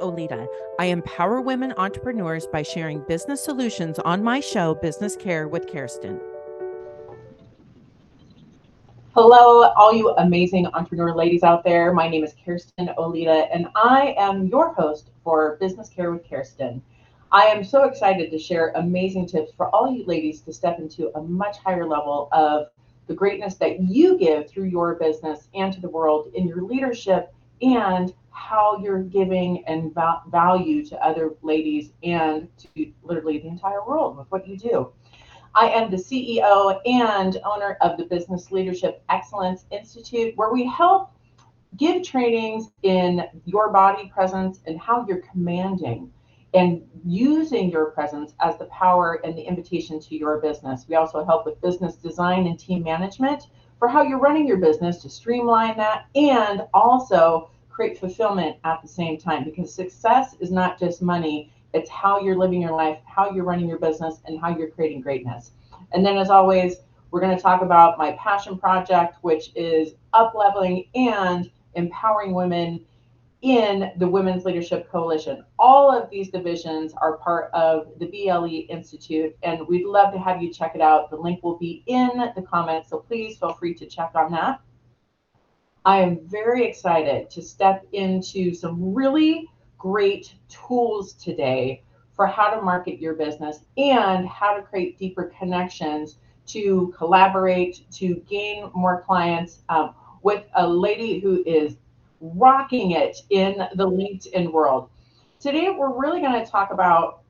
Oleta. I empower women entrepreneurs by sharing business solutions on my show, Business Kare with Kerstin. Hello, all you amazing entrepreneur ladies out there. My name is Kerstin Oleta, and I am your host for Business Kare with Kerstin. I am so excited to share amazing tips for all you ladies to step into a much higher level of the greatness that you give through your business and to the world in your leadership and how you're giving and va- value to other ladies and to literally the entire world with what you do. I am the CEO and owner of the Business Leadership Excellence Institute, where we help give trainings in your body presence and how you're commanding and using your presence as the power and the invitation to your business. We also help with business design and team management for how you're running your business to streamline that and also create fulfillment at the same time because success is not just money it's how you're living your life how you're running your business and how you're creating greatness and then as always we're going to talk about my passion project which is up leveling and empowering women in the Women's Leadership Coalition. All of these divisions are part of the BLE Institute, and we'd love to have you check it out. The link will be in the comments, so please feel free to check on that. I am very excited to step into some really great tools today for how to market your business and how to create deeper connections to collaborate, to gain more clients um, with a lady who is rocking it in the LinkedIn world. Today, we're really going to talk about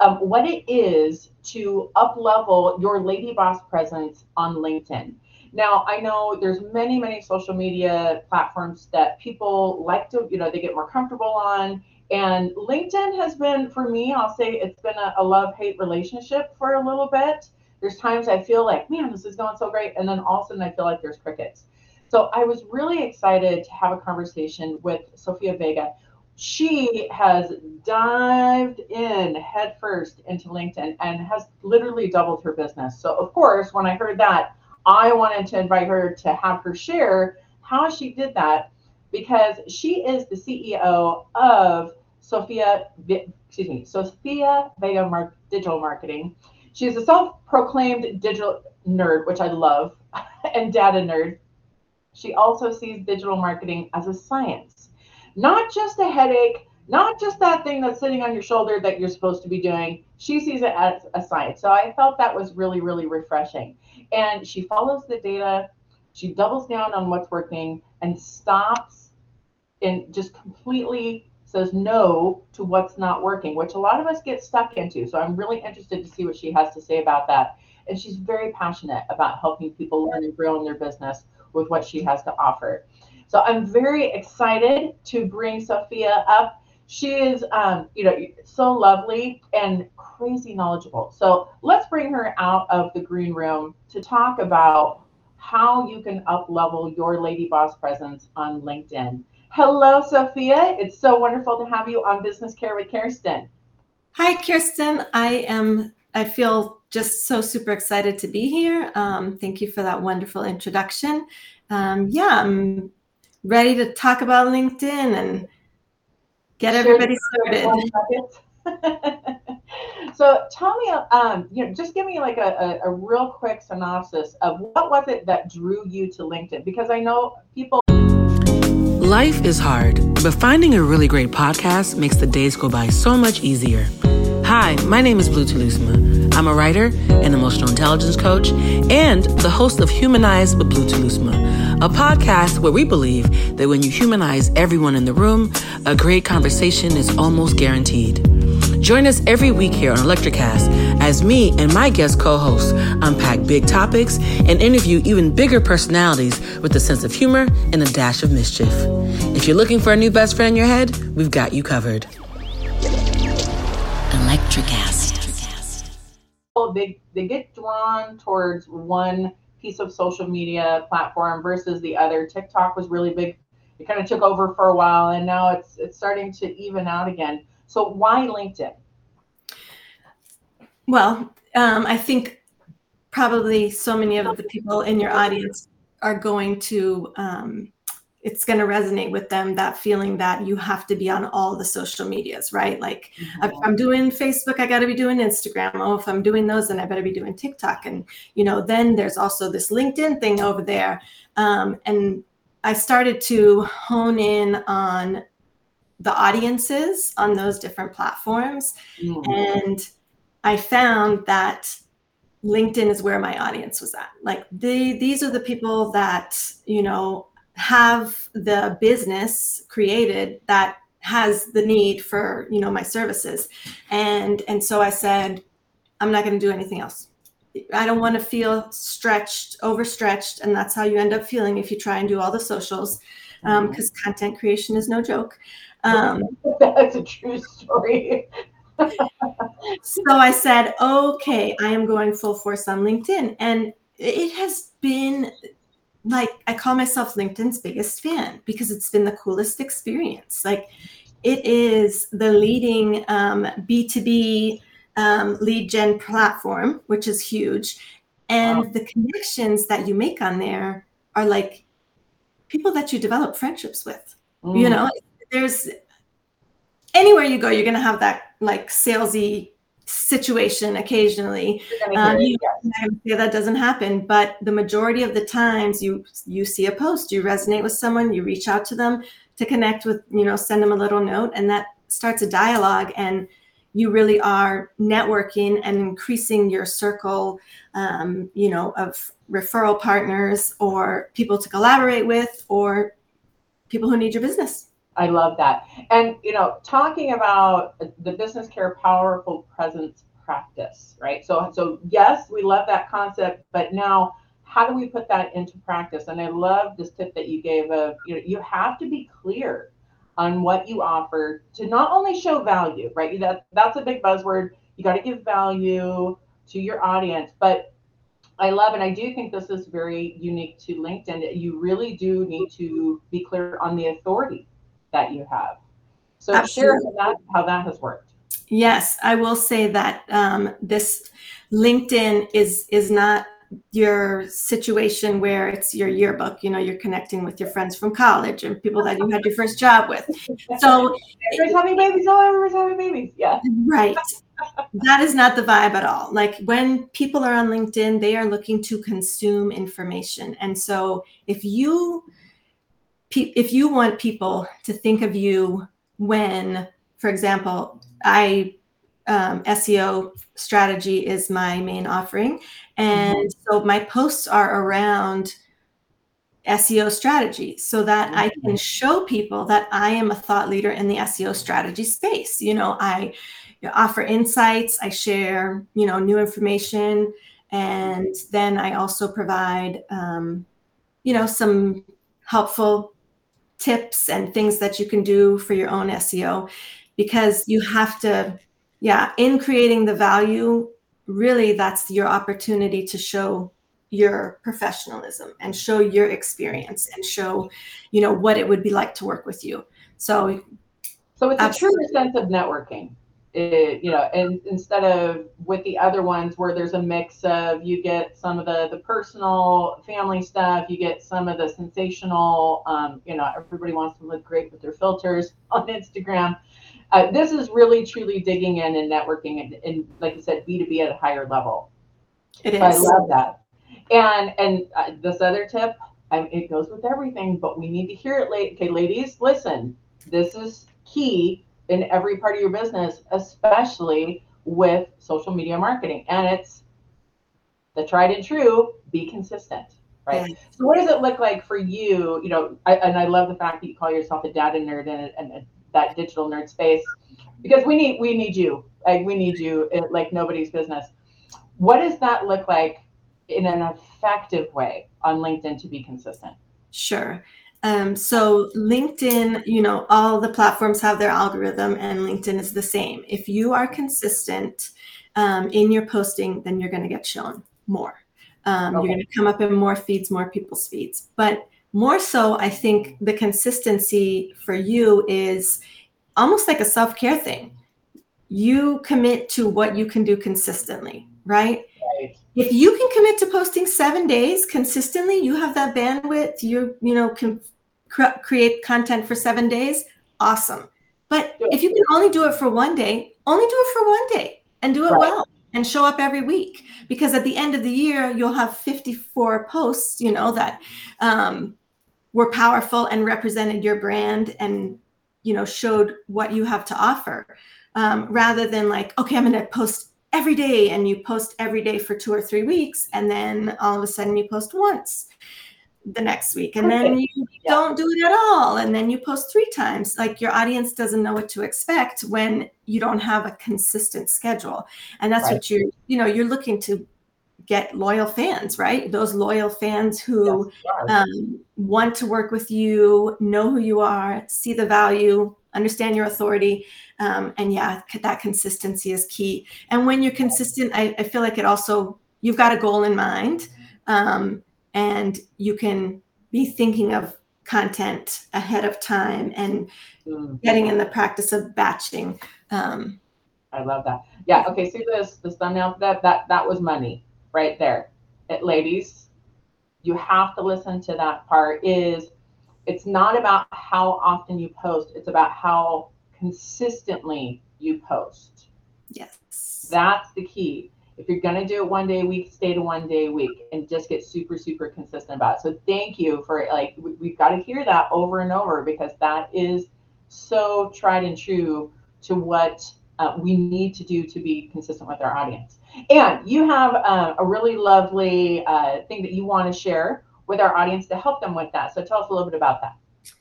um, what it is to up level your lady boss presence on LinkedIn. Now, I know there's many, many social media platforms that people like to, you know, they get more comfortable on. And LinkedIn has been, for me, I'll say it's been a, a love hate relationship for a little bit. There's times I feel like, man, this is going so great. And then all of a sudden I feel like there's crickets. So I was really excited to have a conversation with Sophia Vega. She has dived in headfirst into LinkedIn and has literally doubled her business. So, of course, when I heard that, I wanted to invite her to have her share how she did that because she is the CEO of Sophia, excuse me, Sophia Vega Mar- Digital Marketing. She's a self-proclaimed digital nerd, which I love, and data nerd. She also sees digital marketing as a science, not just a headache, not just that thing that's sitting on your shoulder that you're supposed to be doing. She sees it as a science. So I felt that was really, really refreshing. And she follows the data, she doubles down on what's working and stops and just completely says no to what's not working, which a lot of us get stuck into. So I'm really interested to see what she has to say about that. And she's very passionate about helping people learn and grow in their business with what she has to offer. So I'm very excited to bring Sophia up. She is, um, you know, so lovely and crazy knowledgeable. So let's bring her out of the green room to talk about how you can up level your lady boss presence on LinkedIn. Hello, Sophia. It's so wonderful to have you on Business Kare with Kerstin. Hi, Kerstin. I am. I feel just so super excited to be here. Um, thank you for that wonderful introduction. Um, yeah, I'm ready to talk about LinkedIn and get everybody started. so tell me, um, you know, just give me like a, a, a real quick synopsis of what was it that drew you to LinkedIn? Because I know people. Life is hard, but finding a really great podcast makes the days go by so much easier. Hi, my name is Blue Telusma. I'm a writer, an emotional intelligence coach, and the host of Humanize with Blue Telusma, a podcast where we believe that when you humanize everyone in the room, a great conversation is almost guaranteed. Join us every week here on Electricast as me and my guest co hosts unpack big topics and interview even bigger personalities with a sense of humor and a dash of mischief. If you're looking for a new best friend in your head, we've got you covered. Electricast. They, they get drawn towards one piece of social media platform versus the other. TikTok was really big. It kind of took over for a while and now it's it's starting to even out again. So why LinkedIn? Well, um, I think probably so many of the people in your audience are going to um, it's going to resonate with them that feeling that you have to be on all the social medias right? Like mm-hmm. if i'm doing facebook i got to be doing instagram. Oh if i'm doing those then i better be doing tiktok. And you know then there's also this linkedin thing over there. Um, and i started to hone in on the audiences on those different platforms. Mm-hmm. and i found that linkedin is where my audience was at. Like the, these are the people that you know have the business created that has the need for you know my services. And and so i said i'm not going to do anything else. I don't want to feel stretched overstretched and that's how you end up feeling if you try and do all the socials because um, content creation is no joke. Um, that's a true story. So i said okay i am going full force on linkedin. And it has been like I call myself LinkedIn's biggest fan because it's been the coolest experience. Like it is the leading um, B2B um, lead gen platform, which is huge. And wow. the connections that you make on there are like people that you develop friendships with. Mm. You know, there's anywhere you go, you're going to have that like salesy situation occasionally. Um, you, yeah, that doesn't happen, but the majority of the times you you see a post, you resonate with someone, you reach out to them to connect with, you know, send them a little note, and that starts a dialogue, and you really are networking and increasing your circle, um, you know, of referral partners or people to collaborate with or people who need your business. I love that. And you know, talking about the business care powerful presence practice, right? So so yes, we love that concept, but now how do we put that into practice? And I love this tip that you gave of you know, you have to be clear on what you offer to not only show value, right? That that's a big buzzword. You got to give value to your audience, but I love and I do think this is very unique to LinkedIn. You really do need to be clear on the authority that you have. So Absolutely. share how that, how that has worked. Yes, I will say that um, this LinkedIn is is not your situation where it's your yearbook you know you're connecting with your friends from college and people that you had your first job with so everybody's having babies all everybody's having babies yeah right that is not the vibe at all like when people are on linkedin they are looking to consume information and so if you if you want people to think of you when, for example, I um, SEO strategy is my main offering, and mm-hmm. so my posts are around SEO strategy so that I can mm-hmm. show people that I am a thought leader in the SEO strategy space. You know, I offer insights, I share, you know, new information, and then I also provide, um, you know, some helpful tips and things that you can do for your own SEO because you have to, yeah, in creating the value, really that's your opportunity to show your professionalism and show your experience and show, you know, what it would be like to work with you. So, so it's absolutely. a true sense of networking it, you know, and instead of with the other ones where there's a mix of you get some of the the personal family stuff, you get some of the sensational, um, you know, everybody wants to look great with their filters on Instagram. Uh, this is really truly digging in and networking and, and like I said, B2B at a higher level. It is. I love that. And and uh, this other tip, I, it goes with everything, but we need to hear it. Late, okay, ladies, listen. This is key in every part of your business, especially with social media marketing. And it's the tried and true, be consistent. Right. Yeah. So what does it look like for you? You know, I, and I love the fact that you call yourself a data nerd and, and that digital nerd space because we need we need you. Like we need you in, like nobody's business. What does that look like in an effective way on LinkedIn to be consistent? Sure. Um, so LinkedIn, you know, all the platforms have their algorithm, and LinkedIn is the same. If you are consistent um, in your posting, then you're going to get shown more. Um, okay. You're going to come up in more feeds, more people's feeds. But more so, I think the consistency for you is almost like a self care thing. You commit to what you can do consistently, right? right? If you can commit to posting seven days consistently, you have that bandwidth. You you know can cr- create content for seven days, awesome. But if you can only do it for one day, only do it for one day and do it right. well and show up every week because at the end of the year you'll have 54 posts you know that um, were powerful and represented your brand and you know showed what you have to offer um, rather than like okay i'm going to post every day and you post every day for two or three weeks and then all of a sudden you post once the next week. And then you yeah. don't do it at all. And then you post three times. Like your audience doesn't know what to expect when you don't have a consistent schedule. And that's right. what you're you know you're looking to get loyal fans right? Those loyal fans who yes, um, want to work with you know who you are see the value understand your authority. Um, and yeah that consistency is key. And when you're consistent I, I feel like it also you've got a goal in mind. Um, and you can be thinking of content ahead of time and mm. getting in the practice of batching. Um, I love that. Yeah. Okay. See this this thumbnail that that that was money right there. It, ladies, you have to listen to that part. Is it's not about how often you post. It's about how consistently you post. Yes. That's the key if you're going to do it one day a week, stay to one day a week and just get super, super consistent about it. So thank you for like, we've got to hear that over and over because that is so tried and true to what uh, we need to do to be consistent with our audience. And you have uh, a really lovely uh, thing that you want to share with our audience to help them with that. So tell us a little bit about that.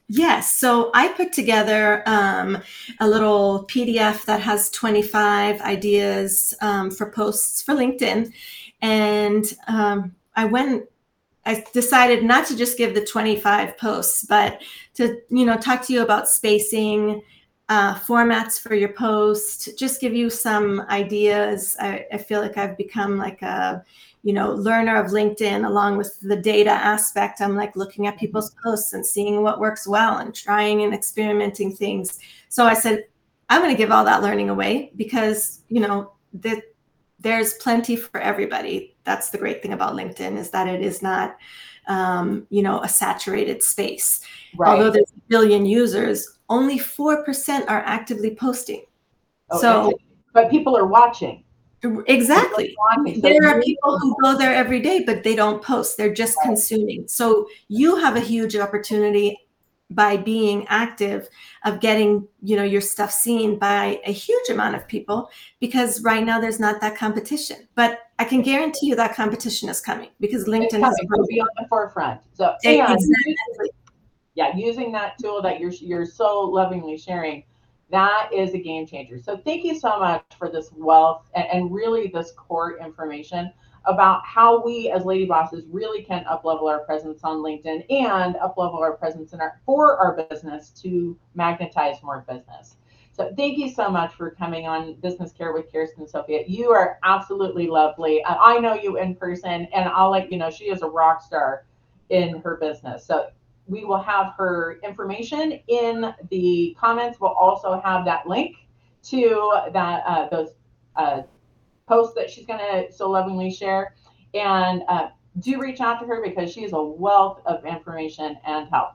Yes. So I put together um, a little PDF that has 25 ideas um, for posts for LinkedIn. And um, I went, I decided not to just give the 25 posts, but to, you know, talk to you about spacing, uh, formats for your post, just give you some ideas. I, I feel like I've become like a, you know learner of linkedin along with the data aspect i'm like looking at people's posts and seeing what works well and trying and experimenting things. So i said i'm going to give all that learning away because you know that there's plenty for everybody. That's the great thing about linkedin is that it is not um, you know a saturated space. Right. although there's a billion users only 4% are actively posting. Oh, so but people are watching Exactly. There are people who go there every day, but they don't post. They're just consuming. So you have a huge opportunity by being active of getting you know your stuff seen by a huge amount of people because right now there's not that competition but i can guarantee you that competition is coming because linkedin is will be on the forefront so exactly. yeah using that tool that you're you're so lovingly sharing that is a game changer. So thank you so much for this wealth and, and really this core information about how we as lady bosses really can uplevel our presence on LinkedIn and uplevel our presence in our for our business to magnetize more business. So thank you so much for coming on Business Kare with Kerstin Sophia. You are absolutely lovely. I know you in person, and I'll let you know she is a rock star in her business. So we will have her information in the comments. We'll also have that link to that uh, those uh, posts that she's going to so lovingly share. And uh, do reach out to her because she is a wealth of information and help.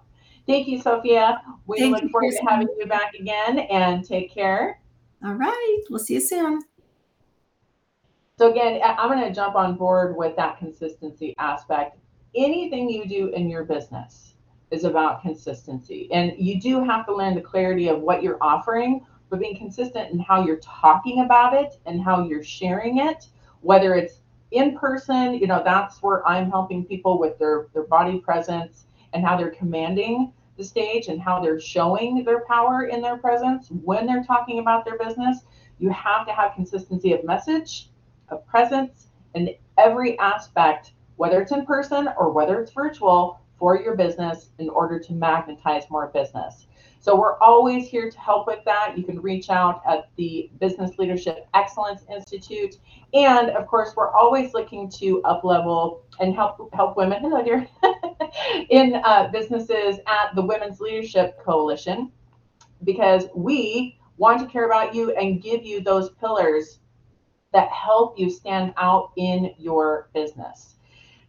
Thank you, Sophia. We Thank look forward to having you back again and take care. All right. We'll see you soon. So, again, I'm going to jump on board with that consistency aspect. Anything you do in your business, is about consistency. And you do have to learn the clarity of what you're offering, but being consistent in how you're talking about it and how you're sharing it, whether it's in person, you know, that's where I'm helping people with their, their body presence and how they're commanding the stage and how they're showing their power in their presence when they're talking about their business. You have to have consistency of message, of presence, and every aspect, whether it's in person or whether it's virtual, for your business in order to magnetize more business. So we're always here to help with that. You can reach out at the Business Leadership Excellence Institute. And of course, we're always looking to up level and help help women hello dear, in uh, businesses at the Women's Leadership Coalition because we want to care about you and give you those pillars that help you stand out in your business.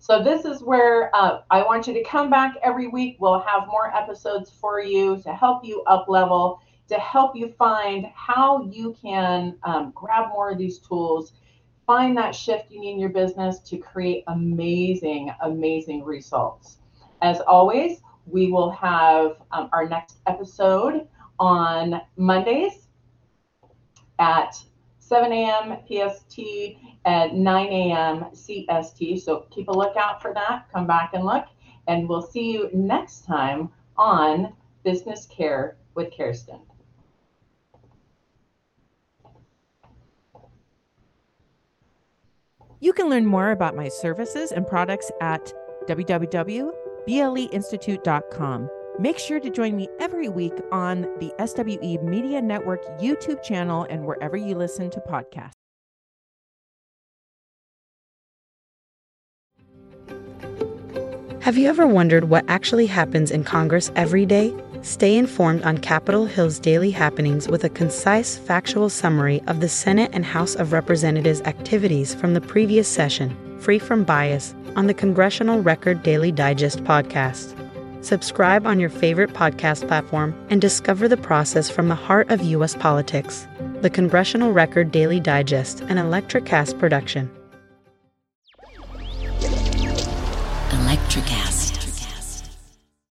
So this is where uh, I want you to come back every week. We'll have more episodes for you to help you up level, to help you find how you can um, grab more of these tools, find that shift you need in your business to create amazing, amazing results. As always, we will have um, our next episode on Mondays at 7 a.m. PST at 9 a.m. CST. So keep a lookout for that. Come back and look. And we'll see you next time on Business Kare with Kerstin. You can learn more about my services and products at www.bleinstitute.com. Make sure to join me every week on the SWE Media Network YouTube channel and wherever you listen to podcasts. Have you ever wondered what actually happens in Congress every day? Stay informed on Capitol Hill's daily happenings with a concise, factual summary of the Senate and House of Representatives activities from the previous session, free from bias, on the Congressional Record Daily Digest podcast. Subscribe on your favorite podcast platform and discover the process from the heart of U.S. politics. The Congressional Record Daily Digest, an Electricast production. Electricast.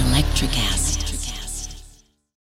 Electricast.